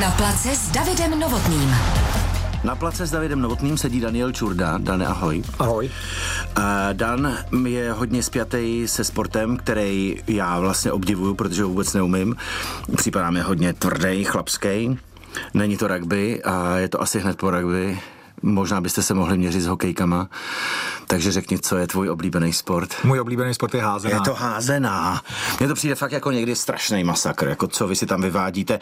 Na place s Davidem Novotným. Na place s Davidem Novotným sedí Daniel Čurda. Dane, ahoj. Ahoj. Uh, Dan je hodně spjatý se sportem, který já vlastně obdivuju, protože ho vůbec neumím. Připadá mi hodně tvrdý, chlapský. Není to rugby a je to asi hned po rugby. Možná byste se mohli měřit s hokejkama. Takže řekni, co je tvůj oblíbený sport? Můj oblíbený sport je házená. Je to házená. Mně to přijde fakt jako někdy strašný masakr, jako co vy si tam vyvádíte.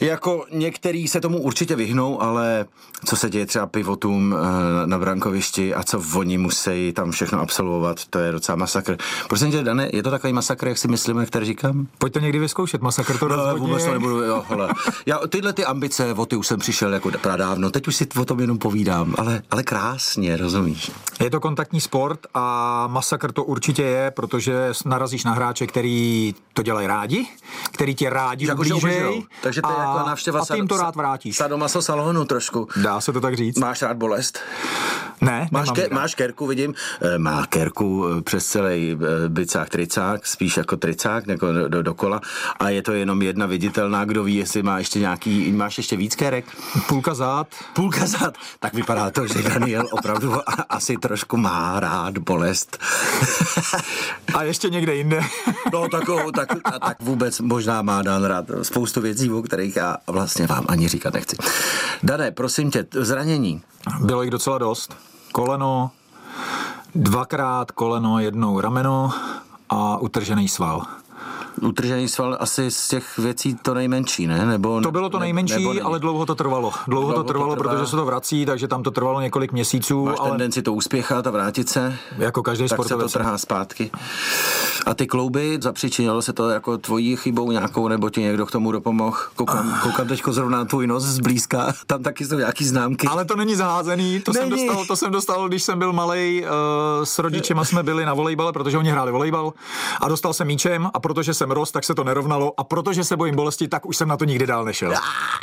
Jako některý se tomu určitě vyhnou, ale co se děje třeba pivotům eh, na brankovišti a co oni musí tam všechno absolvovat, to je docela masakr. Prosím tě, Dane, je to takový masakr, jak si myslíme, jak tady říkám? Pojďte někdy vyzkoušet, masakr to No, rozhodně. vůbec to nebudu, jo, hele. Já tyhle ty ambice, o ty už jsem přišel jako pradávno, teď už si o tom jenom povídám, ale, ale krásně, rozumíš? Je to kontaktní sport a masakr to určitě je, protože narazíš na hráče, který to dělají rádi, který tě rádi Jako, že ublížej. Takže to je jako návštěva a ty jim to rád vrátíš. Sadomaso salonu trošku. Dá se to tak říct? Máš rád bolest? Ne, Máš, ke, rád. máš kerku, vidím, eh, má kerku eh, přes celý eh, bicák, tricák, spíš jako tricák, jako do, do, dokola a je to jenom jedna viditelná, kdo ví, jestli má ještě nějaký, máš ještě víc kerek? Půlka zád. Půlka zad, tak vypadá to, že Daniel opravdu asi trošku má rád bolest. A ještě někde jinde. No takovou, tak, a tak vůbec možná má Dan rád spoustu věcí, o kterých já vlastně vám ani říkat nechci. Dane, prosím tě, zranění. Bylo jich docela dost. Koleno, dvakrát koleno, jednou rameno a utržený sval. Utržený sval asi z těch věcí to nejmenší, ne? Nebo, To bylo to ne- nejmenší, nebo není? ale dlouho to trvalo. Dlouho, Dlouho to to trvalo, trvá. protože se to vrací, takže tam to trvalo několik měsíců, Máš ale tendenci to uspěchat a vrátit se? jako každý tak se to trhá zpátky. A ty klouby, zapříčinilo se to jako tvojí chybou nějakou, nebo ti někdo k tomu dopomohl? Koukám, koukám teď zrovna na tvůj nos zblízka, tam taky jsou nějaký známky. Ale to není zaházený, to jsem, Není. dostal, to jsem dostal, když jsem byl malý. Uh, s rodičema jsme byli na volejbale, protože oni hráli volejbal a dostal jsem míčem a protože jsem rost, tak se to nerovnalo a protože se bojím bolesti, tak už jsem na to nikdy dál nešel.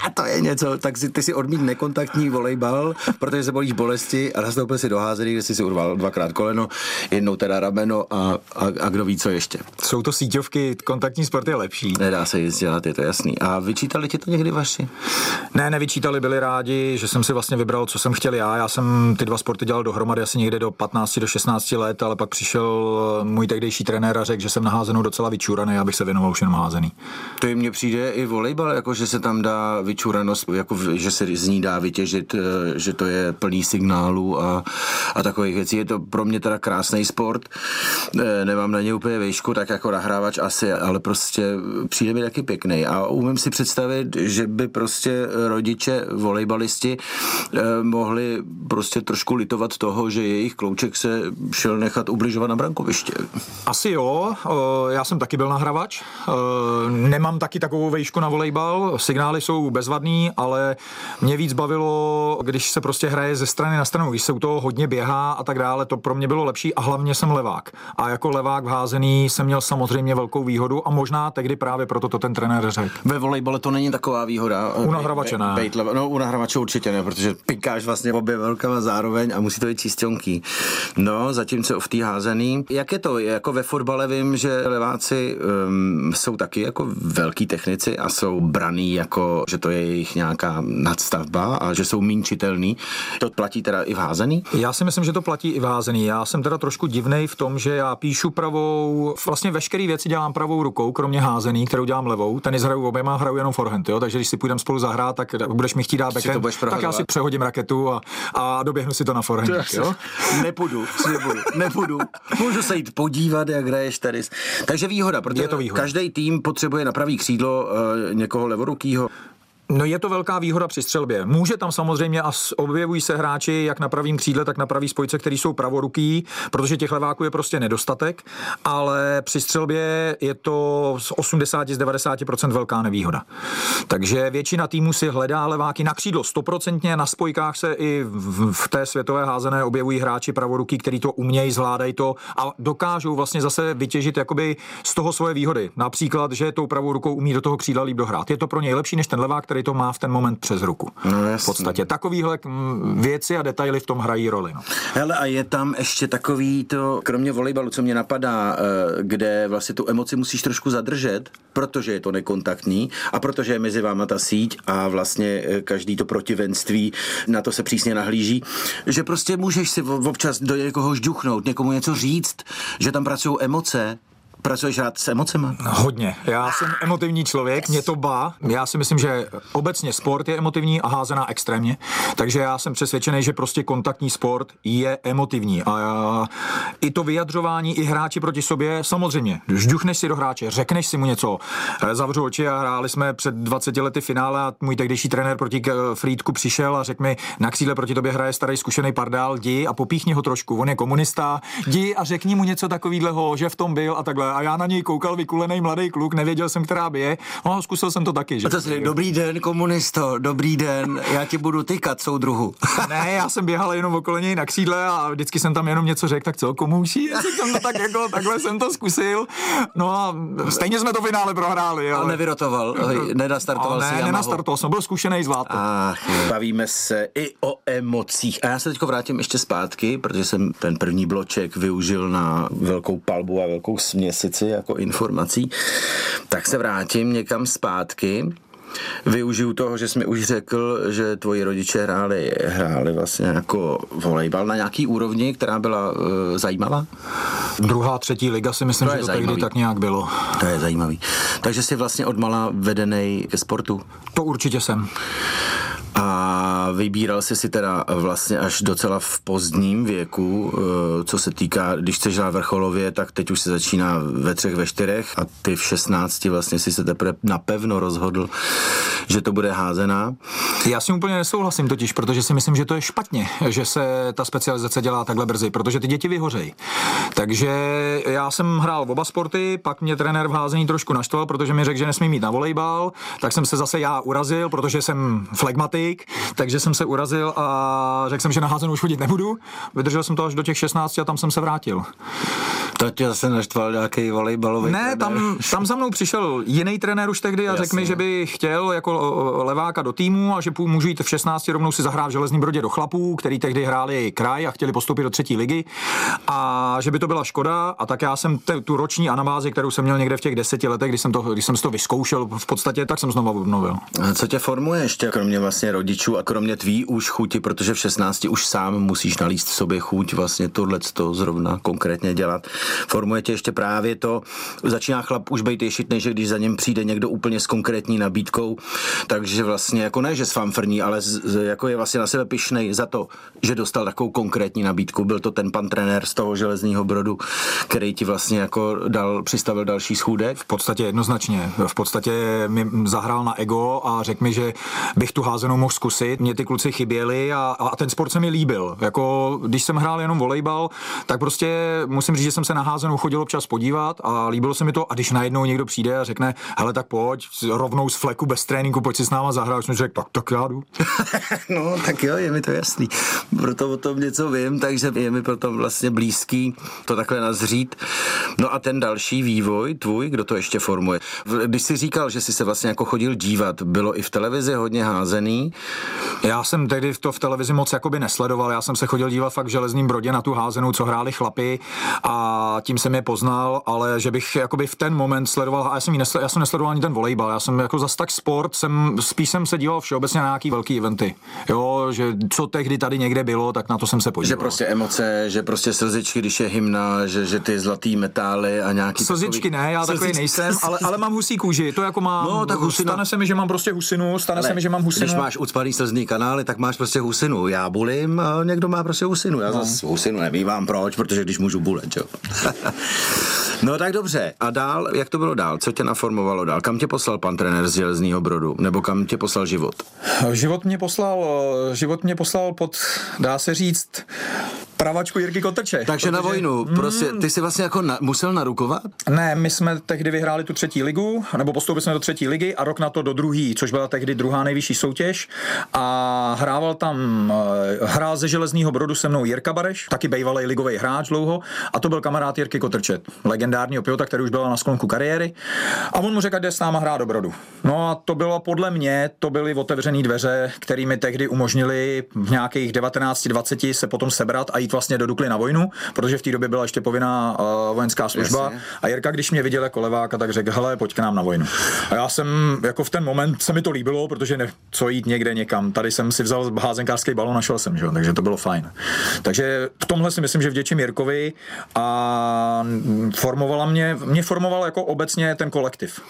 A to je něco, tak si, ty si odmít nekontaktní volejbal, protože se bolíš bolesti a nastoupil si do házený, kde jsi si urval dvakrát koleno, jednou teda rameno a, a, a kdo ví, co ještě. Jsou to síťovky, kontaktní sport je lepší. Nedá se nic dělat, je to jasný. A vyčítali ti to někdy vaši? Ne, nevyčítali, byli rádi, že jsem si vlastně vybral, co jsem chtěl já. Já jsem ty dva sporty dělal dohromady asi někde do 15 do 16 let, ale pak přišel můj tehdejší trenér a řekl, že jsem na házenou docela vyčuraný, abych se věnoval už jenom házený. To jim mně přijde i volejbal, jako že se tam dá vyčuranost, jako že se z ní dá vytěžit, eh, že to je plný signálů a, a takových věcí. Je to pro mě teda krásný sport. Eh, Nemám na ně úplně výšku, tak jako nahrávač asi, ale prostě přijde mi taky pěkný. A umím si představit, že by prostě rodiče volejbalisti eh, mohli prostě trošku litovat toho, že jejich klouček se šel nechat ubližovat na brankoviště. Asi jo, já jsem taky byl nahrávač. Eh, Nemám taky takovou vejšku na volejbal, signály jsou bezvadný, ale mě víc bavilo, když se prostě hraje ze strany na stranu, když se u toho hodně běhá a tak dále, to pro mě bylo lepší a hlavně jsem levák. A jako levák v házený jsem měl samozřejmě velkou výhodu a možná tehdy právě proto to ten trenér řekl. Ve volejbale to není taková výhoda. U nahravače ne. Bejt leva- no, u nahravače určitě ne, protože pikáš vlastně obě velkama zároveň a musí to být čistionký. No, zatímco v té házený. Jak je to? Jako ve fotbale vím, že leváci um, jsou taky jako velký technici a jsou braný jako, že to je jejich nějaká nadstavba a že jsou méně čitelný. To platí teda i v házený? Já si myslím, že to platí i v házený. Já jsem teda trošku divnej v tom, že já píšu pravou, vlastně veškeré věci dělám pravou rukou, kromě házený, kterou dělám levou. Tenis hraju oběma, hraju jenom forehand, jo? takže když si půjdeme spolu zahrát, tak budeš mi chtít dát to backhand, budeš tak já si přehodím raketu a, a doběhnu si to na forehand. Jo? Nepůjdu, slibuju, nepůjdu. Můžu se jít podívat, jak hraješ tenis. Takže výhoda, protože Je to každý tým potřebuje na pravý křídlo uh, někoho levorukýho. No je to velká výhoda při střelbě. Může tam samozřejmě a objevují se hráči jak na pravém křídle, tak na pravý spojce, který jsou pravoruký, protože těch leváků je prostě nedostatek, ale při střelbě je to z 80 z 90% velká nevýhoda. Takže většina týmů si hledá leváky na křídlo 100%, na spojkách se i v, v té světové házené objevují hráči pravoruký, který to umějí, zvládají to a dokážou vlastně zase vytěžit jakoby z toho svoje výhody. Například, že tou pravou rukou umí do toho křídla líp dohrát. Je to pro něj lepší než ten levák, který který to má v ten moment přes ruku. No, v podstatě takovýhle věci a detaily v tom hrají roli. No. Hele, a je tam ještě takový to, kromě volejbalu, co mě napadá, eh, kde vlastně tu emoci musíš trošku zadržet, protože je to nekontaktní a protože je mezi váma ta síť a vlastně eh, každý to protivenství na to se přísně nahlíží, že prostě můžeš si občas do někoho žduchnout, někomu něco říct, že tam pracují emoce, Pracuješ rád s emocemi? Hodně. Já jsem emotivní člověk, mě to bá. Já si myslím, že obecně sport je emotivní a házená extrémně. Takže já jsem přesvědčený, že prostě kontaktní sport je emotivní. A já, i to vyjadřování, i hráči proti sobě, samozřejmě. Žduchneš si do hráče, řekneš si mu něco, eh, zavřu oči a hráli jsme před 20 lety finále a můj tehdejší trenér proti Frýdku přišel a řekl mi, na křídle proti tobě hraje starý zkušený pardál, jdi a popíchni ho trošku. On je komunista, jdi a řekni mu něco takového, že v tom byl a takhle a já na něj koukal vykulený mladý kluk, nevěděl jsem, která by je. No, zkusil jsem to taky. Že? A to jsi, dobrý den, komunisto, dobrý den, já ti budu tykat, soudruhu. ne, já jsem běhal jenom okolo něj na křídle a vždycky jsem tam jenom něco řekl, tak co, komu jsem to tak jako, takhle jsem to zkusil. No a stejně jsme to finále prohráli. Ale... A nevyrotoval, nenastartoval ne, si Yamahu. nenastartoval jsem, byl zkušený. Ach, bavíme se i o emocích. A já se teď vrátím ještě zpátky, protože jsem ten první bloček využil na velkou palbu a velkou směs sice jako informací, tak se vrátím někam zpátky. Využiju toho, že jsi mi už řekl, že tvoji rodiče hráli, hráli vlastně jako volejbal na nějaký úrovni, která byla uh, zajímavá? Druhá, třetí liga si myslím, to že to zajímavý. tehdy tak nějak bylo. To je zajímavý. Takže jsi vlastně odmala vedený ke sportu? To určitě jsem. A vybíral jsi si teda vlastně až docela v pozdním věku, eh, co se týká, když chceš hrát vrcholově, tak teď už se začíná ve třech, ve čtyřech a ty v 16 vlastně si se teprve napevno rozhodl, že to bude házená. Já s tím úplně nesouhlasím totiž, protože si myslím, že to je špatně, že se ta specializace dělá takhle brzy, protože ty děti vyhořejí. Takže já jsem hrál oba sporty, pak mě trenér v házení trošku naštval, protože mi řekl, že nesmí mít na volejbal, tak jsem se zase já urazil, protože jsem flegmatik, takže jsem se urazil a řekl jsem, že na házenou už chodit nebudu. Vydržel jsem to až do těch 16 a tam jsem se vrátil. To tě zase naštval nějaký volejbalový Ne, tam, tam za mnou přišel jiný trenér už tehdy a řekl mi, že by chtěl jako leváka do týmu a že můžu jít v 16 rovnou si zahrát v Železném Brodě do chlapů, který tehdy hráli kraj a chtěli postoupit do třetí ligy a že by to byla škoda a tak já jsem te, tu roční anabázi, kterou jsem měl někde v těch deseti letech, když jsem to, když jsem to vyzkoušel v podstatě, tak jsem znovu obnovil. A co tě formuje ještě, kromě vlastně rodičů a kromě tvý už chuti, protože v 16 už sám musíš nalíst v sobě chuť vlastně tohle to zrovna konkrétně dělat. Formuje tě ještě právě to, začíná chlap už být ješitný, že když za něm přijde někdo úplně s konkrétní nabídkou, takže vlastně jako ne, že s fanfrní, ale z, jako je vlastně na sebe pišnej za to, že dostal takovou konkrétní nabídku. Byl to ten pan trenér z toho železného brodu, který ti vlastně jako dal, přistavil další schůdek? V podstatě jednoznačně. V podstatě mi zahrál na ego a řekl mi, že bych tu házenou mohl zkusit. Mě ty kluci chyběli a, a ten sport se mi líbil. Jako, když jsem hrál jenom volejbal, tak prostě musím říct, že jsem se na házenou chodil občas podívat a líbilo se mi to. A když najednou někdo přijde a řekne, hele, tak pojď, rovnou z fleku bez tréninku, pojď si s náma zahrát, jsem řekl, tak, tak já jdu. no, tak jo, je mi to jasný. Proto o tom něco vím, takže je mi proto vlastně blízký to takhle nazřít. No a ten další vývoj tvůj, kdo to ještě formuje? Když jsi říkal, že jsi se vlastně jako chodil dívat, bylo i v televizi hodně házený, já jsem tehdy to v televizi moc jakoby nesledoval, já jsem se chodil dívat fakt v železním brodě na tu házenou, co hráli chlapi a tím jsem je poznal, ale že bych jakoby v ten moment sledoval, a já jsem, nesledoval, já jsem nesledoval ani ten volejbal, já jsem jako zas tak sport, jsem, spíš jsem se díval všeobecně na nějaký velký eventy, jo, že co tehdy tady někde bylo, tak na to jsem se podíval. Že prostě emoce, že prostě slzičky, když je hymna, že, že ty zlatý metály a nějaký Slzičky takový... ne, já slzičky. takový nejsem, ale, ale mám husí kůži, to jako mám, no, tak husina. stane se mi, že mám prostě husinu, stane ale, se mi, že mám husinu. Když máš ucpaný slzný kanály, tak máš prostě husinu. Já bulím a někdo má prostě husinu. Já no. zase husinu nevývám proč, protože když můžu bulet, jo. no tak dobře. A dál, jak to bylo dál? Co tě naformovalo dál? Kam tě poslal pan trenér z Železního brodu? Nebo kam tě poslal život? Život mě poslal, život mě poslal pod, dá se říct, Pravačku Jirky Kotrče. Takže protože... na vojnu, prostě ty jsi vlastně jako na, musel narukovat? Ne, my jsme tehdy vyhráli tu třetí ligu, nebo postoupili jsme do třetí ligy a rok na to do druhý, což byla tehdy druhá nejvyšší soutěž a hrával tam, eh, hrál ze Železného brodu se mnou Jirka Bareš, taky bývalý ligový hráč dlouho a to byl kamarád Jirky Kotrče, legendárního pilota, který už byl na sklonku kariéry a on mu řekl, jde s náma hrát do brodu. No a to bylo podle mě, to byly otevřené dveře, kterými tehdy umožnili v nějakých 19-20 se potom sebrat a jít vlastně do Dukly na vojnu, protože v té době byla ještě povinná uh, vojenská služba. Jasně. A Jirka, když mě viděl jako leváka, tak řekl, hele, pojď k nám na vojnu. A já jsem, jako v ten moment se mi to líbilo, protože ne, co jít někde někam. Tady jsem si vzal házenkářský balon a šel jsem, že? takže to bylo fajn. Takže v tomhle si myslím, že vděčím Jirkovi a formovala mě, mě formoval jako obecně ten kolektiv.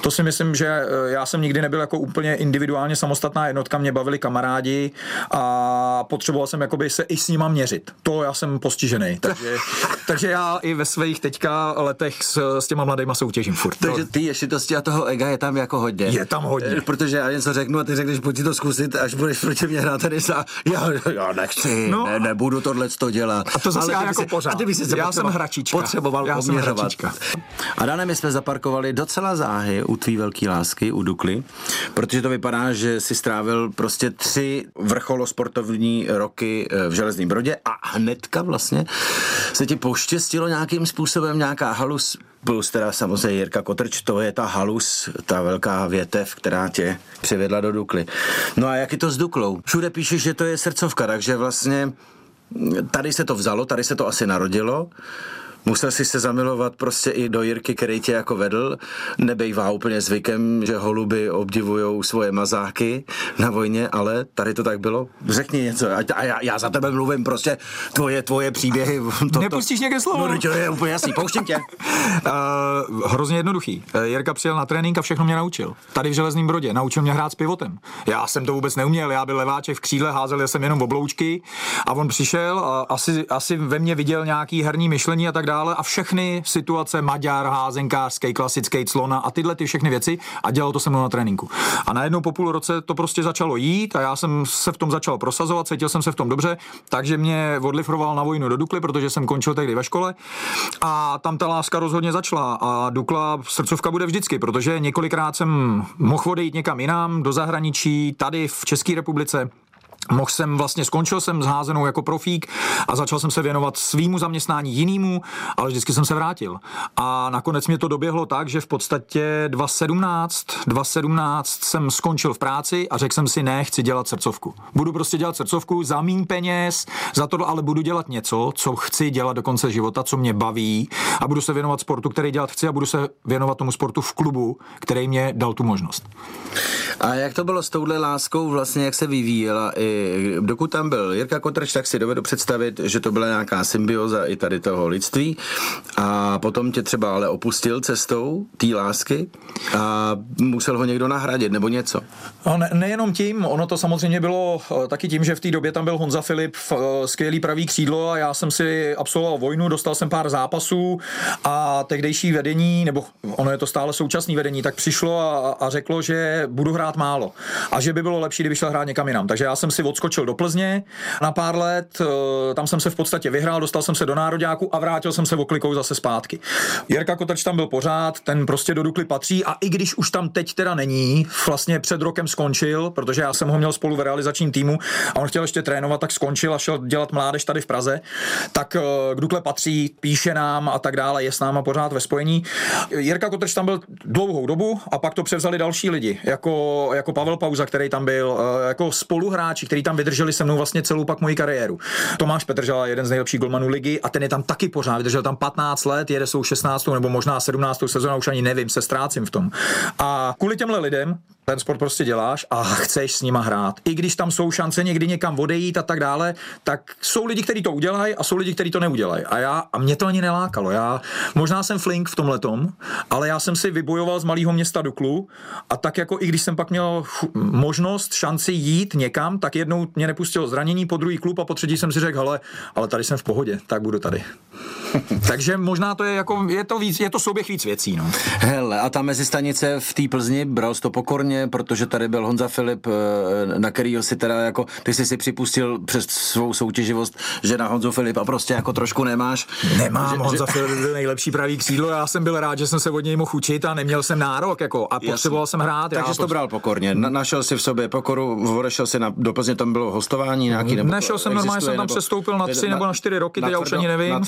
To si myslím, že eh, já jsem nikdy nebyl jako úplně individuálně samostatná jednotka, mě bavili kamarádi a potřeboval jsem jakoby se i s nima měřit. To já jsem postižený. Takže, takže já i ve svých teďka letech s, s těma mladýma soutěžím furt. Takže ty ješitosti a toho ega je tam jako hodně. Je tam hodně. Eh, protože já něco řeknu a ty řekneš, pojď to zkusit, až budeš proti mě hrát tenis a já, já nechci, no. ne, nebudu tohle to dělat. A to zase Ale já jako se, pořád. A ty se já jsem hračička. Potřeboval já poměřovat. A dále my jsme zaparkovali docela záhy u tvý velký lásky, u Dukly, protože to vypadá, že si strávil prostě tři vrcholosportovní roky eh, v Železném Brodě a hnedka vlastně se ti poštěstilo nějakým způsobem nějaká halus plus teda samozřejmě Jirka Kotrč, to je ta halus, ta velká větev, která tě přivedla do Dukly. No a jak je to s Duklou? Všude píšeš, že to je srdcovka, takže vlastně tady se to vzalo, tady se to asi narodilo Musel si se zamilovat prostě i do Jirky, který tě jako vedl. Nebejvá úplně zvykem, že holuby obdivují svoje mazáky na vojně, ale tady to tak bylo. Řekni něco a já, já za tebe mluvím prostě tvoje, tvoje příběhy. To, Nepustíš někde slovo? No, to je úplně jasný, pouštím tě. uh, hrozně jednoduchý. Eh, Jirka přijel na trénink a všechno mě naučil. Tady v Železném Brodě. Naučil mě hrát s pivotem. Já jsem to vůbec neuměl, já byl leváček v křídle, házel jsem jenom obloučky a on přišel a asi, asi ve mně viděl nějaký herní myšlení a tak dále a všechny situace Maďar, házenkářský, klasický clona a tyhle ty všechny věci a dělal to se mnou na tréninku. A najednou po půl roce to prostě začalo jít a já jsem se v tom začal prosazovat, cítil jsem se v tom dobře, takže mě odlifroval na vojnu do Dukly, protože jsem končil tehdy ve škole a tam ta láska rozhodně začala a Dukla srdcovka bude vždycky, protože několikrát jsem mohl odejít někam jinam, do zahraničí, tady v České republice, Mohl jsem vlastně, skončil jsem s házenou jako profík a začal jsem se věnovat svýmu zaměstnání jinému, ale vždycky jsem se vrátil. A nakonec mě to doběhlo tak, že v podstatě 2017, 2017 jsem skončil v práci a řekl jsem si, ne, chci dělat srdcovku. Budu prostě dělat srdcovku za mín peněz, za to, ale budu dělat něco, co chci dělat do konce života, co mě baví a budu se věnovat sportu, který dělat chci a budu se věnovat tomu sportu v klubu, který mě dal tu možnost. A jak to bylo s touhle láskou vlastně, jak se vyvíjela i dokud tam byl Jirka Kotrč, tak si dovedu představit, že to byla nějaká symbioza i tady toho lidství a potom tě třeba ale opustil cestou té lásky a musel ho někdo nahradit nebo něco. A ne, nejenom tím, ono to samozřejmě bylo eh, taky tím, že v té době tam byl Honza Filip, eh, skvělý pravý křídlo a já jsem si absolvoval vojnu, dostal jsem pár zápasů a tehdejší vedení, nebo ono je to stále současné vedení, tak přišlo a, a řeklo, že budu hrát málo a že by bylo lepší, kdyby šel hrát někam jinam. Takže já jsem si odskočil do Plzně na pár let, eh, tam jsem se v podstatě vyhrál, dostal jsem se do nároďáku a vrátil jsem se oklikou zase zpátky. Jirka Kotrč tam byl pořád, ten prostě do Dukly patří a i když už tam teď teda není, vlastně před rokem skončil, protože já jsem ho měl spolu v realizačním týmu a on chtěl ještě trénovat, tak skončil a šel dělat mládež tady v Praze, tak eh, k Dukle patří, píše nám a tak dále, je s náma pořád ve spojení. Jirka Kotrč tam byl dlouhou dobu a pak to převzali další lidi, jako, jako Pavel Pauza, který tam byl, eh, jako spoluhráči, který tam vydrželi se mnou vlastně celou pak moji kariéru. Tomáš Petržela, jeden z nejlepších golmanů ligy a ten je tam taky pořád, vydržel tam 15 let, jede svou 16. nebo možná 17. sezónu, už ani nevím, se ztrácím v tom. A kvůli těmhle lidem ten sport prostě děláš a chceš s nima hrát. I když tam jsou šance někdy někam odejít a tak dále, tak jsou lidi, kteří to udělají a jsou lidi, kteří to neudělají. A já, a mě to ani nelákalo. Já možná jsem flink v tomhle ale já jsem si vybojoval z malého města Duklu a tak jako i když jsem pak měl možnost, šanci jít někam, tak jednou mě nepustilo zranění, po druhý klub a po třetí jsem si řekl, hele, ale tady jsem v pohodě, tak budu tady. Takže možná to je jako, je to, víc, je to souběh víc věcí. No. Hele, a ta mezistanice v té Plzni, bral to pokorně, protože tady byl Honza Filip, eh, na kterýho si teda jako, ty jsi si připustil přes svou soutěživost, že na Honzu Filipa prostě jako trošku nemáš. Nemám, že, Honza že... Filip byl nejlepší pravý křídlo, já jsem byl rád, že jsem se od něj mohl učit a neměl jsem nárok, jako, a potřeboval jsem hrát. Takže jsi to bral pokorně, na, našel si v sobě pokoru, odešel si na, do Plzně, tam bylo hostování nějaký, nebo Nešel jsem normálně, jsem tam nebo, přestoupil na tři na, nebo na čtyři roky, teď já už ani nevím.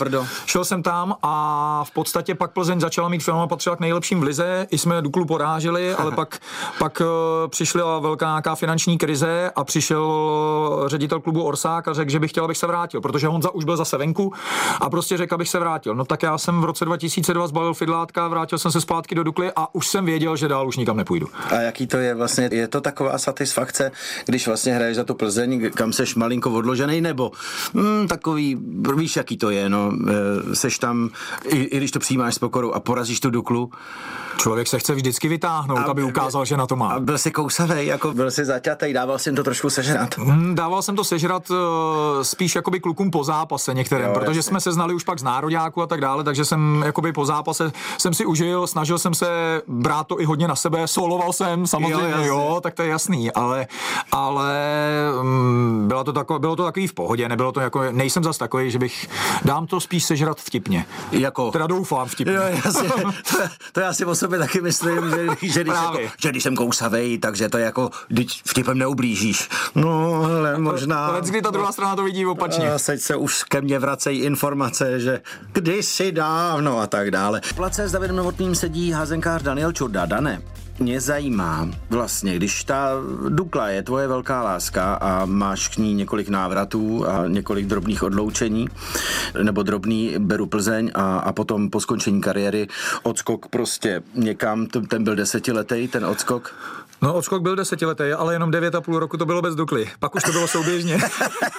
Šel jsem tam a v podstatě pak Plzeň začala mít film a patřila k nejlepším v lize, i jsme Duklu poráželi, ale pak, pak eh, přišla velká nějaká finanční krize a přišel ředitel klubu Orsák a řekl, že bych chtěl, abych se vrátil, protože Honza už byl zase venku a prostě řekl, abych se vrátil. No tak já jsem v roce 2002 zbalil fidlátka, vrátil jsem se zpátky do Dukly a už jsem věděl, že dál už nikam nepůjdu. A jaký to je vlastně? Je to taková satisfakce, když vlastně hraješ za tu Plzeň, kam seš malinko odložený, nebo hmm, takový, víš, jaký to je, no, eh, seš tam, i, i když to přijímáš s pokorou a porazíš tu Duklu, Člověk se chce vždycky vytáhnout, a, aby ukázal, že na to má. A byl si kousavý, jako byl si zaťatý, dával jsem to trošku sežrat. Hmm, dával jsem to sežrat uh, spíš jakoby klukům po zápase některým, jo, protože jasně. jsme se znali už pak z nároďáku a tak dále, takže jsem jakoby po zápase jsem si užil, snažil jsem se brát to i hodně na sebe, soloval jsem, samozřejmě, jo, jo tak to je jasný, ale, ale um, bylo, to tako, bylo to takový v pohodě, nebylo to jako, nejsem zas takový, že bych, dám to spíš sežrat vtipně. Jako? Teda doufám vtipně. Jo, jasně, to, to já si o sobě taky myslím, že, že, když, jako, že když jsem kousavej, takže to jako, když vtipem neublížíš. No, ale možná... Ale kdy ta druhá strana to vidí opačně. Teď se už ke mně vracejí informace, že kdysi dávno a tak dále. V place s Davidem Novotným sedí házenkář Daniel Čurda. Dane, mě zajímá vlastně, když ta Dukla je tvoje velká láska a máš k ní několik návratů a několik drobných odloučení, nebo drobný beru Plzeň a, a potom po skončení kariéry odskok prostě někam, ten byl desetiletý, ten odskok. No, odskok byl desetiletý, ale jenom devět a půl roku to bylo bez Dukly. Pak už to bylo souběžně.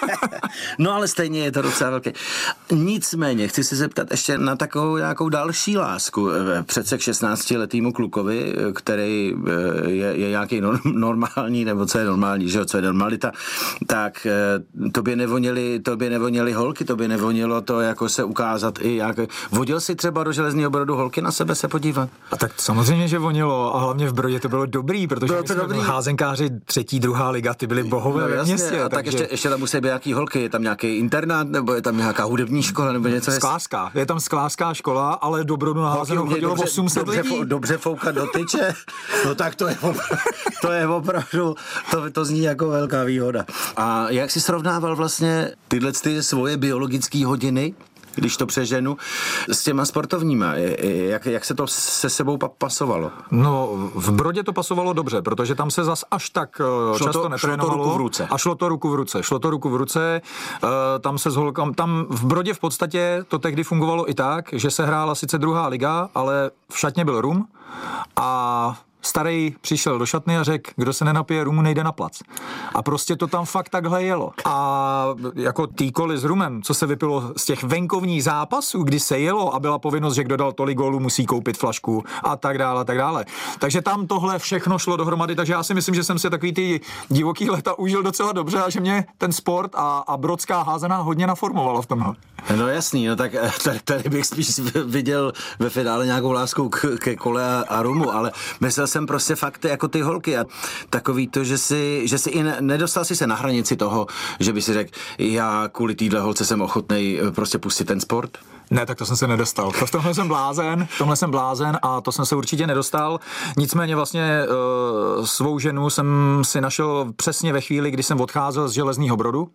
no, ale stejně je to docela velké. Nicméně, chci se zeptat ještě na takovou nějakou další lásku. Přece k 16-letýmu klukovi, který eh, je, je nějaký normální, nebo co je normální, že jo, co je normalita, tak eh, tobě nevoněli, tobě nevoněli holky, tobě nevonilo to jako se ukázat i jak... Vodil si třeba do železného brodu holky na sebe se podívat? A tak samozřejmě, že vonilo a hlavně v Brodě to bylo dobrý, protože bylo to dobrý. házenkáři třetí, druhá liga, ty byly bohové no, ve městě. A tak ještě, ještě tam musí být nějaký holky, je tam nějaký internát, nebo je tam nějaká hudební škola, nebo něco? Sklářská, je tam sklářská škola, ale do Brodu na házenou chodilo dobře, 800 dobře, lidí. Dobře foukat do tyče, no tak to je, opravdu, to je opravdu, to, to zní jako velká výhoda. A jak si srovnával vlastně tyhle ty svoje biologické hodiny když to přeženu, s těma sportovníma. Jak, jak se to se sebou pasovalo? No, v Brodě to pasovalo dobře, protože tam se zas až tak eh, šlo často to, netrénovalo. Šlo to ruku v ruce. A šlo to ruku v ruce. Šlo to ruku v ruce. Uh, tam se s holkam, tam v Brodě v podstatě to tehdy fungovalo i tak, že se hrála sice druhá liga, ale v šatně byl rum a starý přišel do šatny a řekl, kdo se nenapije rumu, nejde na plac. A prostě to tam fakt takhle jelo. A jako týkoli s rumem, co se vypilo z těch venkovních zápasů, kdy se jelo a byla povinnost, že kdo dal tolik gólů, musí koupit flašku a tak dále, a tak dále. Takže tam tohle všechno šlo dohromady, takže já si myslím, že jsem si takový ty divoký leta užil docela dobře a že mě ten sport a, a brodská házená hodně naformovala v tomhle. No jasný, no tak eh, tady, tady bych spíš viděl ve finále nějakou lásku k, ke kole a, a rumu, ale myslel jsem prostě fakt jako ty holky a takový to, že si, že si i ne, nedostal si se na hranici toho, že by si řekl, já kvůli téhle holce jsem ochotný eh, prostě pustit ten sport? Ne, tak to jsem se nedostal. To v tomhle jsem blázen, v tomhle jsem blázen a to jsem se určitě nedostal. Nicméně vlastně uh, svou ženu jsem si našel přesně ve chvíli, kdy jsem odcházel z Železného Brodu,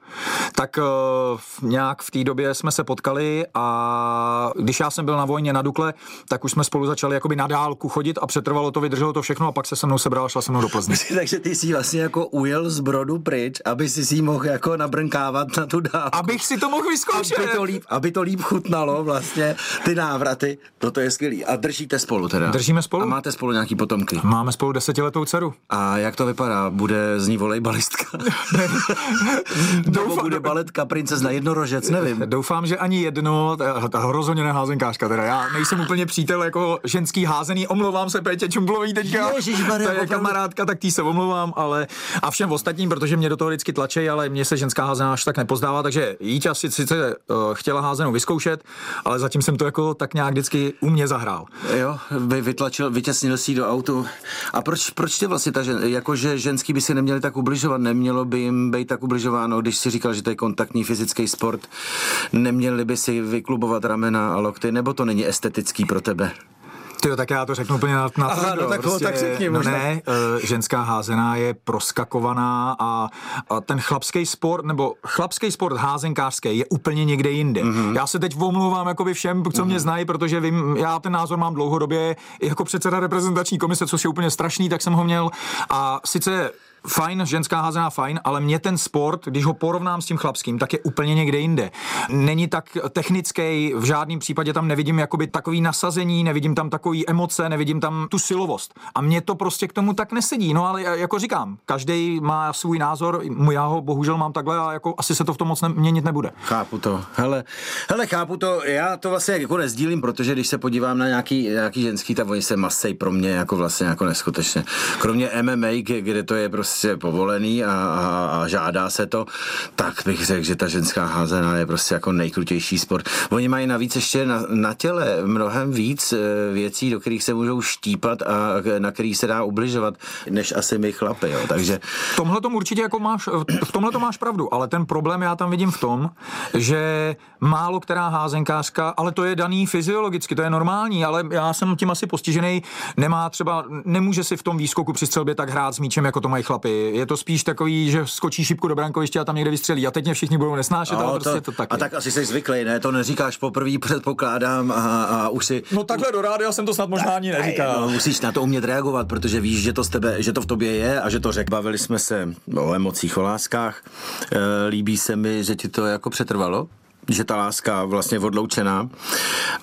tak uh, nějak v té době jsme se potkali a když já jsem byl na vojně na Dukle, tak už jsme spolu začali jakoby na dálku chodit a přetrvalo to, vydrželo to všechno a pak se se mnou sebral, šla se mnou do Plzně. Takže ty jsi vlastně jako ujel z Brodu pryč, aby si si mohl jako nabrnkávat na tu dálku. Abych si to mohl vyzkoušet. Aby to líp, aby to líp chutnalo vlastně ty návraty, no to je skvělý. A držíte spolu teda? Držíme spolu. A máte spolu nějaký potomky? Máme spolu desetiletou dceru. A jak to vypadá? Bude z ní volejbalistka? Doufám, bude baletka princezna jednorožec, nevím. Doufám, že ani jedno, ta rozhodně neházenkářka teda. Já nejsem úplně přítel jako ženský házený, omlouvám se Pétě Čumblový teďka. Ježišmarja, to je kamarádka, tak tý se omlouvám, ale a všem ostatním, protože mě do toho vždycky tlačí, ale mě se ženská házená až tak nepozdává, takže jí asi sice uh, chtěla házenou vyzkoušet, ale zatím jsem to jako tak nějak vždycky u mě zahrál. Jo, vy vytlačil, vytěsnil si do autu. A proč, proč tě vlastně ta žen, jakože ženský by si neměli tak ubližovat, nemělo by jim být tak ubližováno, když si říkal, že to je kontaktní fyzický sport, neměli by si vyklubovat ramena a lokty, nebo to není estetický pro tebe? Tyjo, tak já to řeknu úplně na, na Aha, no tak, prostě, tak řekni, no ne, uh, ženská házená je proskakovaná a, a ten chlapský sport, nebo chlapský sport házenkářský je úplně někde jinde. Mm-hmm. Já se teď omlouvám jakoby všem, co mm-hmm. mě znají, protože vím, já ten názor mám dlouhodobě jako předseda reprezentační komise, což je úplně strašný, tak jsem ho měl a sice fajn, ženská házená fajn, ale mě ten sport, když ho porovnám s tím chlapským, tak je úplně někde jinde. Není tak technický, v žádném případě tam nevidím jakoby takový nasazení, nevidím tam takový emoce, nevidím tam tu silovost. A mě to prostě k tomu tak nesedí. No ale jako říkám, každý má svůj názor, já ho bohužel mám takhle a jako asi se to v tom moc ne- měnit nebude. Chápu to. Hele, hele, chápu to. Já to vlastně jako nezdílím, protože když se podívám na nějaký, nějaký ženský, tak oni se masej pro mě jako vlastně jako neskutečně. Kromě MMA, kde to je prostě prostě povolený a, a, a žádá se to, tak bych řekl, že ta ženská házená je prostě jako nejkrutější sport. Oni mají navíc ještě na, na těle mnohem víc eh, věcí, do kterých se můžou štípat a na kterých se dá ubližovat, než asi my chlapy. Jo. Takže... V tomhle tom určitě jako máš, v tomhle to máš pravdu, ale ten problém já tam vidím v tom, že málo která házenkářka, ale to je daný fyziologicky, to je normální, ale já jsem tím asi postižený, nemá třeba, nemůže si v tom výskoku při střelbě tak hrát s míčem, jako to mají chlapy. Je to spíš takový, že skočí šipku do brankoviště a tam někde vystřelí. A teď mě všichni budou nesnášet, no, ale to, prostě to tak. A tak asi jsi zvyklý, ne? To neříkáš poprvé, předpokládám a, a už si. No takhle do rádia jsem to snad možná ani neříkal. No, musíš na to umět reagovat, protože víš, že to, z tebe, že to v tobě je a že to řek. Bavili jsme se o emocích, o láskách. E, líbí se mi, že ti to jako přetrvalo? Že ta láska vlastně odloučená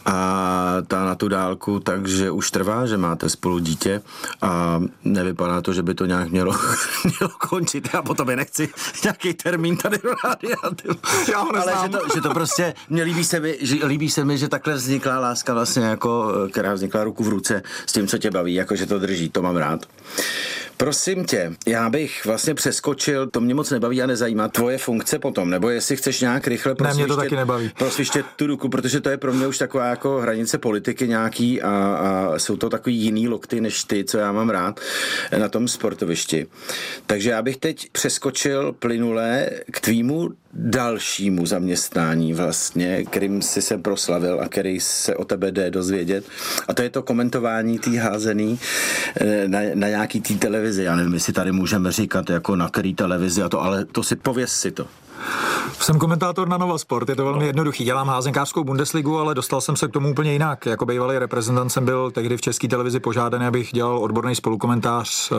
a ta na tu dálku, takže už trvá, že máte spolu dítě a nevypadá to, že by to nějak mělo, mělo končit. Já potom je nechci nějaký termín tady do rádia. Já ho Ale že to, že to prostě, mě líbí se, mi, že, líbí se mi, že takhle vznikla láska vlastně jako, která vznikla ruku v ruce s tím, co tě baví, jako že to drží, to mám rád. Prosím tě, já bych vlastně přeskočil, to mě moc nebaví a nezajímá tvoje funkce potom, nebo jestli chceš nějak rychle ne, mě to taky nebaví. prosvištět tu ruku, protože to je pro mě už taková jako hranice politiky nějaký a, a jsou to takový jiný lokty než ty, co já mám rád na tom sportovišti. Takže já bych teď přeskočil plynule k tvýmu dalšímu zaměstnání vlastně, kterým si se proslavil a který se o tebe jde dozvědět. A to je to komentování tý házený eh, na, na nějaký tý televizi. Já nevím, jestli tady můžeme říkat jako na který televizi a to, ale to si pověz si to. Jsem komentátor na Nova Sport, je to velmi jednoduchý. Dělám házenkářskou Bundesligu, ale dostal jsem se k tomu úplně jinak. Jako bývalý reprezentant jsem byl tehdy v české televizi požádaný, abych dělal odborný spolukomentář. Eh,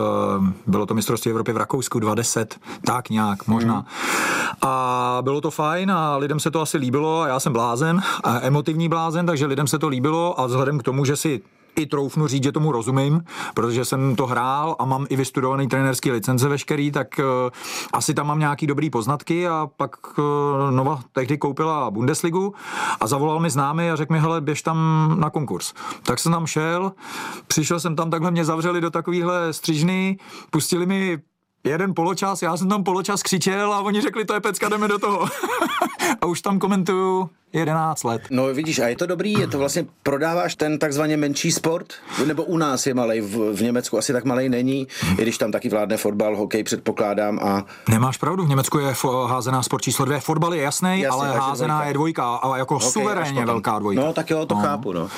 bylo to mistrovství Evropy v Rakousku 20, tak nějak možná. Hmm. A bylo to fajn a lidem se to asi líbilo a já jsem blázen, a emotivní blázen, takže lidem se to líbilo a vzhledem k tomu, že si i troufnu říct, že tomu rozumím, protože jsem to hrál a mám i vystudovaný trenerský licence veškerý, tak uh, asi tam mám nějaký dobrý poznatky a pak uh, Nova tehdy koupila Bundesligu a zavolal mi známý a řekl mi, hele, běž tam na konkurs. Tak jsem tam šel, přišel jsem tam, takhle mě zavřeli do takovýhle střižny, pustili mi jeden poločas, já jsem tam poločas křičel a oni řekli, to je pecka, jdeme do toho. a už tam komentuju 11 let. No vidíš, a je to dobrý, je to vlastně, prodáváš ten takzvaně menší sport, nebo u nás je malej, v, v Německu asi tak malej není, i když tam taky vládne fotbal, hokej předpokládám a... Nemáš pravdu, v Německu je fo- házená sport číslo dvě, fotbal je jasný, Jasně, ale házená dvojka. je dvojka, ale jako okay, suverénně velká dvojka. No tak jo, to no. chápu, no.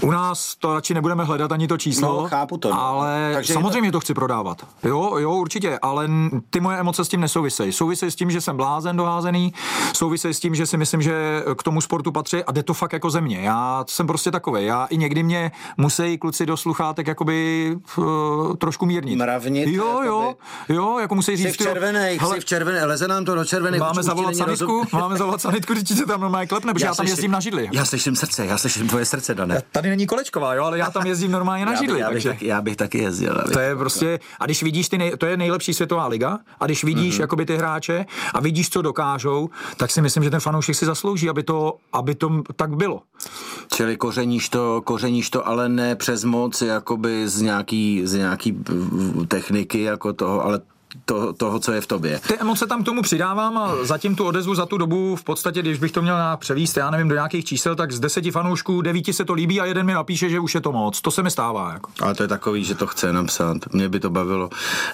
U nás to radši nebudeme hledat ani to číslo, no, chápu to, no. ale Takže samozřejmě to... to chci prodávat. Jo, jo, určitě, ale ty moje emoce s tím nesouvisejí. Souvisejí s tím, že jsem blázen doházený, souvisejí s tím, že si myslím, že k tomu sportu patří a jde to fakt jako země. Já jsem prostě takový. Já i někdy mě musí kluci do sluchátek jakoby uh, trošku mírnit. Mravnit. Jo, jo, jo, jako musí říct. Jsi v červené, jsi v červené, leze nám to do červené. Máme zavolat sanitku, rozum... máme zavolat sanitku, když se tam normálně klepne, protože já, já tam jezdím na židli. Já slyším srdce, já slyším tvoje srdce, Dane. Tady není kolečková, jo, ale já tam jezdím normálně na židli. Já, bych, takže... já bych taky jezdil. To je prostě, a když vidíš ty, nej, to je nejlepší světová liga, a když vidíš mm-hmm. jakoby ty hráče a vidíš, co dokážou, tak si myslím, že ten fanoušek si zaslouží, aby to, aby to tak bylo. Čili kořeníš to, kořeníš to, ale ne přes moc, jakoby z nějaký, z nějaký techniky jako toho, ale toho, toho, co je v tobě. Ty emoce tam k tomu přidávám a zatím tu odezvu za tu dobu v podstatě, když bych to měl nějak převíst, já nevím, do nějakých čísel, tak z deseti fanoušků devíti se to líbí a jeden mi napíše, že už je to moc. To se mi stává. Jako. Ale to je takový, že to chce napsat. Mě by to bavilo.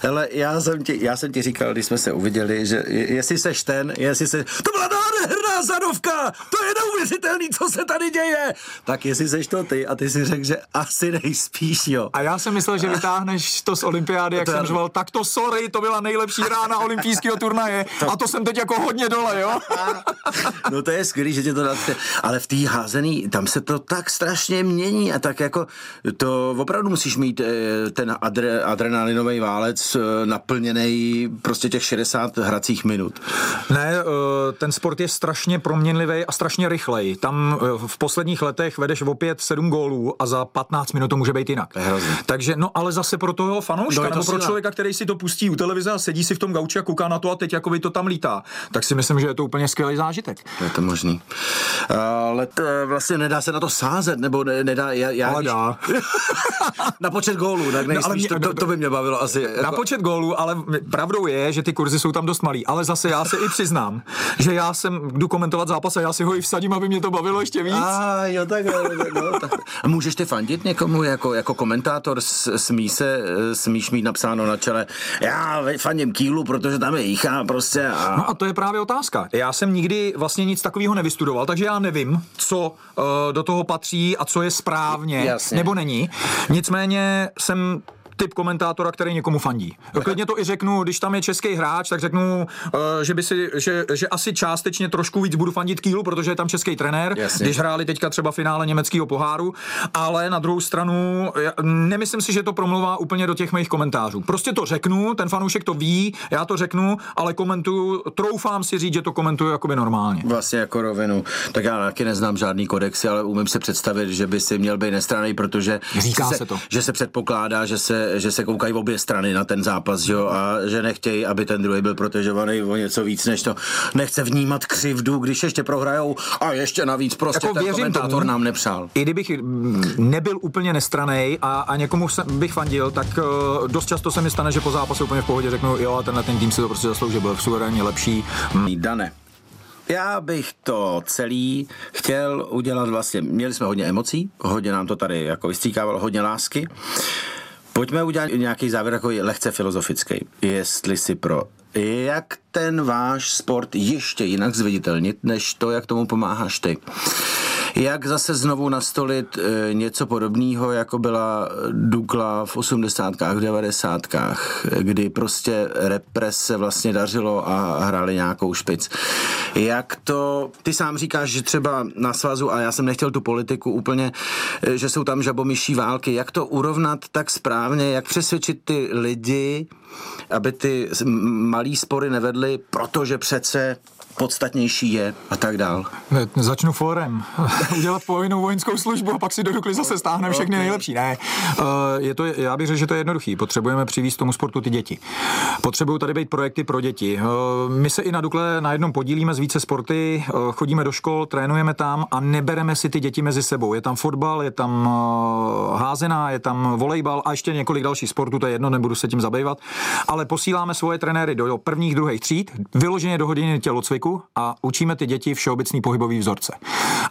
Ale já jsem ti, já jsem ti říkal, když jsme se uviděli, že jestli seš ten, jestli se... To byla nádherná zadovka! To je neuvěřitelný, co se tady děje! Tak jestli seš to ty a ty si řekl, že asi nejspíš, jo. A já jsem myslel, že vytáhneš to z olympiády, jak To jsem řval, tak to sorry, to byla nejlepší rána olympijského turnaje. A to jsem teď jako hodně dole, jo? No to je skvělý, že tě to dáte. Ale v té házený, tam se to tak strašně mění a tak jako to opravdu musíš mít eh, ten adre, adrenalinový válec eh, naplněný prostě těch 60 hracích minut. Ne, eh, ten sport je strašně proměnlivý a strašně rychlej. Tam v posledních letech vedeš opět 7 gólů a za 15 minut to může být jinak. To. Takže, no ale zase pro toho fanouška, No, to nebo pro člověka, který si to pustí u televize a sedí si v tom gauči a kouká na to a teď jakoby to tam lítá, tak si myslím, že je to úplně skvělý zážitek. Je to možný. Ale to, vlastně nedá se na to sázet, nebo ne, nedá, já, já Ale když- dá. na počet gólů, tak nejspíš, ale mě- to, to, to, by mě bavilo asi. Na Jako, počet gólů, ale pravdou je, že ty kurzy jsou tam dost malý. Ale zase já se i přiznám, že já jsem jdu komentovat zápas a já si ho i vsadím, aby mě to bavilo ještě víc. a jo, tak, no, tak. A můžeš ty fandit někomu jako, jako komentátor? Smí se, eh, smíš mít napsáno na čele, já fandím Kýlu, protože tam je Jicha prostě a... No a to je právě otázka. Já jsem nikdy vlastně nic takového nevystudoval, takže já nevím, co uh, do toho patří a co je správně Jasně. nebo není. Nicméně jsem typ komentátora, který někomu fandí. Klidně to i řeknu, když tam je český hráč, tak řeknu, uh, že, by si, že, že asi částečně trošku víc budu fandit Kýlu, protože je tam český trenér, Jasně. když hráli teďka třeba finále německého poháru, ale na druhou stranu nemyslím si, že to promluvá úplně do těch mých komentářů. Prostě to řeknu, ten fanoušek to ví, já to řeknu, ale komentuju, troufám si říct, že to komentuju jakoby normálně. Vlastně jako rovinu. Tak já taky neznám žádný kodexy, ale umím si představit, že by si měl být nestraný, protože Říká se, se to. že se předpokládá, že se, že se koukají obě strany na ten zápas, že jo, a že nechtějí, aby ten druhý byl protežovaný o něco víc, než to nechce vnímat křivdu, když ještě prohrajou a ještě navíc prostě Jako ten komentátor tomu. nám nepřál. I kdybych nebyl úplně nestranej a, a někomu bych fandil, tak uh, dost často se mi stane, že po zápase úplně v pohodě řeknu, jo, a tenhle ten tým si to prostě zasloužil, byl suverénně lepší. Hm. Dane. Já bych to celý chtěl udělat vlastně, měli jsme hodně emocí, hodně nám to tady jako vystříkávalo, hodně lásky. Pojďme udělat nějaký závěr jako lehce filozofický. Jestli si pro jak ten váš sport ještě jinak zviditelnit, než to, jak tomu pomáháš ty. Jak zase znovu nastolit e, něco podobného, jako byla Dukla v 80. v 90. kdy prostě represe vlastně dařilo a hráli nějakou špic. Jak to, ty sám říkáš, že třeba na svazu, a já jsem nechtěl tu politiku úplně, e, že jsou tam žabomyší války, jak to urovnat tak správně, jak přesvědčit ty lidi, aby ty malý spory nevedly, protože přece podstatnější je a tak dál. Ne, Začnu fórem. Udělat povinnou vojenskou službu a pak si do Dukly zase stáhneme všechny nejlepší. Ne. Uh, je to, já bych řekl, že to je jednoduchý. Potřebujeme přivést tomu sportu ty děti. Potřebují tady být projekty pro děti. Uh, my se i na Dukle na jednom podílíme z více sporty, uh, chodíme do škol, trénujeme tam a nebereme si ty děti mezi sebou. Je tam fotbal, je tam házená, je tam volejbal a ještě několik dalších sportů, to je jedno, nebudu se tím zabývat. Ale posíláme svoje trenéry do prvních, druhých tříd, vyloženě do hodiny tělocviku a učíme ty děti všeobecný pohybový vzorce.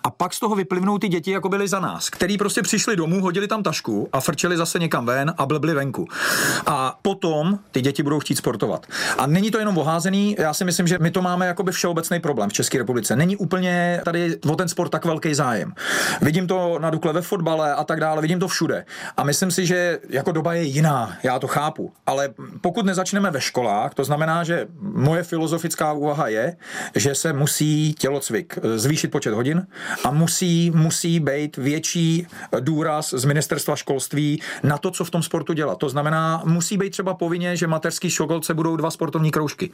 A pak z toho vyplivnou ty děti, jako byli za nás, který prostě přišli domů, hodili tam tašku a frčeli zase někam ven a blbli venku. A potom ty děti budou chtít sportovat. A není to jenom oházený, já si myslím, že my to máme jakoby všeobecný problém v České republice. Není úplně tady o ten sport tak velký zájem. Vidím to na Dukle ve fotbale a tak dále, vidím to všude. A myslím si, že jako doba je jiná, já to chápu. Ale pokud nezačneme ve školách, to znamená, že moje filozofická úvaha je, že se musí tělocvik eh, zvýšit počet hodin a musí, musí být větší důraz z ministerstva školství na to, co v tom sportu dělat. To znamená, musí být třeba povinně, že mateřský školce budou dva sportovní kroužky.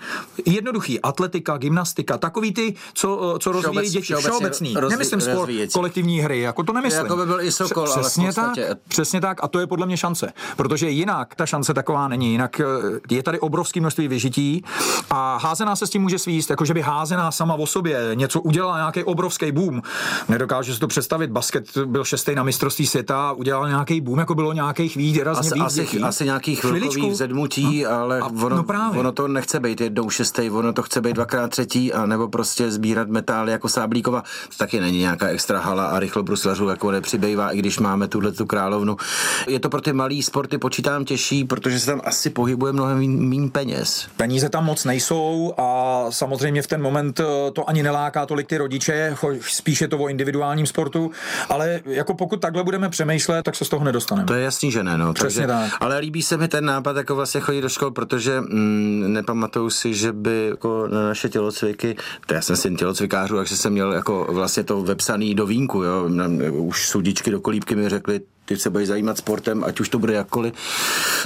Jednoduchý, atletika, gymnastika, takový ty, co, co rozvíjí Všeobec- děti. Všeobecný. rozví- Nemyslím sport, rozvíjející. kolektivní hry, jako to nemyslím. Jako by byl i Sokol, ale Přesně podstatě- tak, přesně tak a to je podle mě šance, protože jinak ta šance taková není. Jinak je tady obrovské množství vyžití a házená se s tím může svíst, jako že by házená sama o sobě něco udělala, nějaký obrovský boom. Nedokážu si to představit, basket byl šestý na mistrovství světa, udělal nějaký boom, jako bylo nějakých výrazně asi, víc asi, dětí. asi nějakých chvilkových vzedmutí, ale a- ono, no právě. ono to nechce být jednou šestý, ono to chce být dvakrát třetí, a nebo prostě sbírat metály jako Sáblíkova. To taky není nějaká extra hala a rychlo bruslařů jako nepřibývá, i když máme tuhle tu královnu. Je to pro ty malý sporty počítám těžší, protože se tam asi pohybuje mnohem méně peněz. Peníze tam moc nejsou a samozřejmě v ten moment eh, to ani neláká tolik ty rodiče, cho- spíš je to o individuálním sportu, ale jako pokud takhle budeme přemýšlet, tak se z toho nedostaneme. To je jasný, že ne, no. Přesně tak. Ale líbí se mi ten nápad, jako vlastně chodit do škol, protože mm, nepamatuju si, že by jako na naše tělocviky, to já jsem syn tělocvikářů, takže jsem měl jako vlastně to vepsaný do vínku, jo. Už sudičky do kolíbky mi řekli, ty se budeš zajímat sportem, ať už to bude jakkoliv,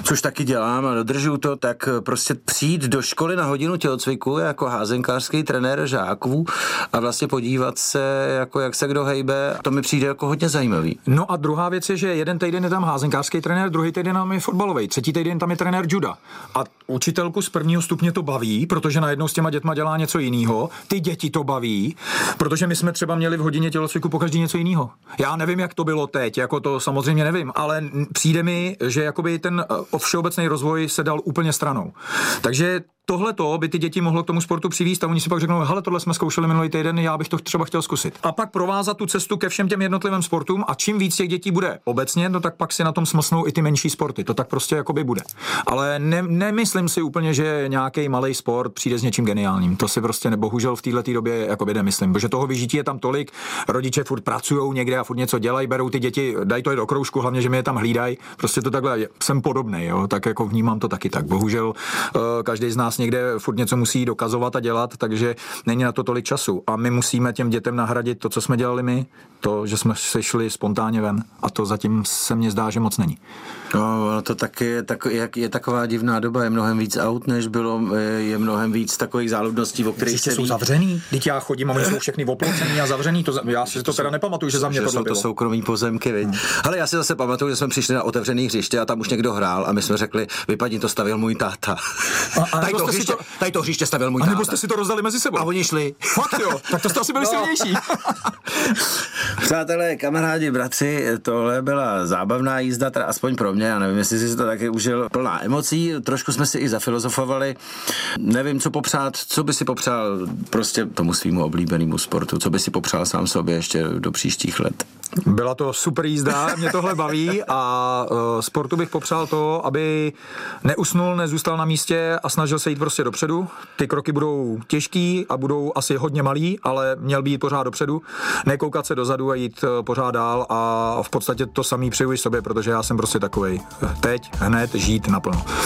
což taky dělám a dodržu to, tak prostě přijít do školy na hodinu tělocviku jako házenkářský trenér žáků a vlastně podívat se, jako jak se kdo hejbe, to mi přijde jako hodně zajímavý. No a druhá věc je, že jeden týden je tam házenkářský trenér, druhý týden tam je fotbalový, třetí týden tam je trenér juda. A učitelku z prvního stupně to baví, protože najednou s těma dětma dělá něco jiného. Ty děti to baví, protože my jsme třeba měli v hodině tělocviku po každý něco jiného. Já nevím, jak to bylo teď, jako to samozřejmě nevím, ale přijde mi, že jakoby ten eh, všeobecný rozvoj se dal úplně stranou. Takže tohle to by ty děti mohlo k tomu sportu přivízt a oni si pak řeknou, hele, tohle jsme zkoušeli minulý týden, já bych to třeba chtěl zkusit. A pak provázat tu cestu ke všem těm jednotlivým sportům a čím víc těch dětí bude obecně, no tak pak si na tom smlsnou i ty menší sporty. To tak prostě jakoby bude. Ale ne, nemyslím si úplně, že nějaký malý sport přijde s něčím geniálním. To si prostě nebohužel v této době jakoby nemyslím, protože toho vyžití je tam tolik, rodiče furt pracují někde a furt něco dělají, berou ty děti, dají to do kroužku, hlavně, že mi je tam hlídají. Prostě to takhle jsem podobný, jo, tak jako vnímám to taky tak. Bohužel eh, každý z nás někde furt něco musí dokazovat a dělat, takže není na to tolik času. A my musíme těm dětem nahradit to, co jsme dělali my, to, že jsme se šli spontánně ven. A to zatím se mně zdá, že moc není. No, ono to taky je, tak, je, je taková divná doba, je mnohem víc aut, než bylo, je, mnohem víc takových záludností, o kterých Ještě se jsou ví. zavřený? Teď já chodím a oni jsou všechny oplocený a zavřený. To, já si to teda nepamatuju, že za mě jsou to bylo. Hmm. soukromí pozemky, viď? Ale já si zase pamatuju, že jsme přišli na otevřený hřiště a tam už někdo hrál a my jsme řekli, vypadni to stavil můj táta. A- a tady, to hřiště, to- tady to hřiště stavil můj A táta. nebo jste si to rozdali mezi sebou? A oni šli. Fakt jo, tak to jste asi byli No. silnější. Přátelé, kamarádi, bratři, tohle byla zábavná jízda, teda aspoň pro mě, já nevím, jestli jsi to taky užil plná emocí, trošku jsme si i zafilozofovali, nevím, co popřát, co by si popřál prostě tomu svýmu oblíbenému sportu, co by si popřál sám sobě ještě do příštích let. Byla to super jízda, mě tohle baví a uh, sportu bych popřál to, aby neusnul, nezůstal na místě a snažil se jít prostě dopředu. Ty kroky budou těžký a budou asi hodně malý, ale měl by jít pořád dopředu, nekoukat se dozadu a jít uh, pořád dál a v podstatě to samý přeju i sobě, protože já jsem prostě takovej teď, hned žít naplno.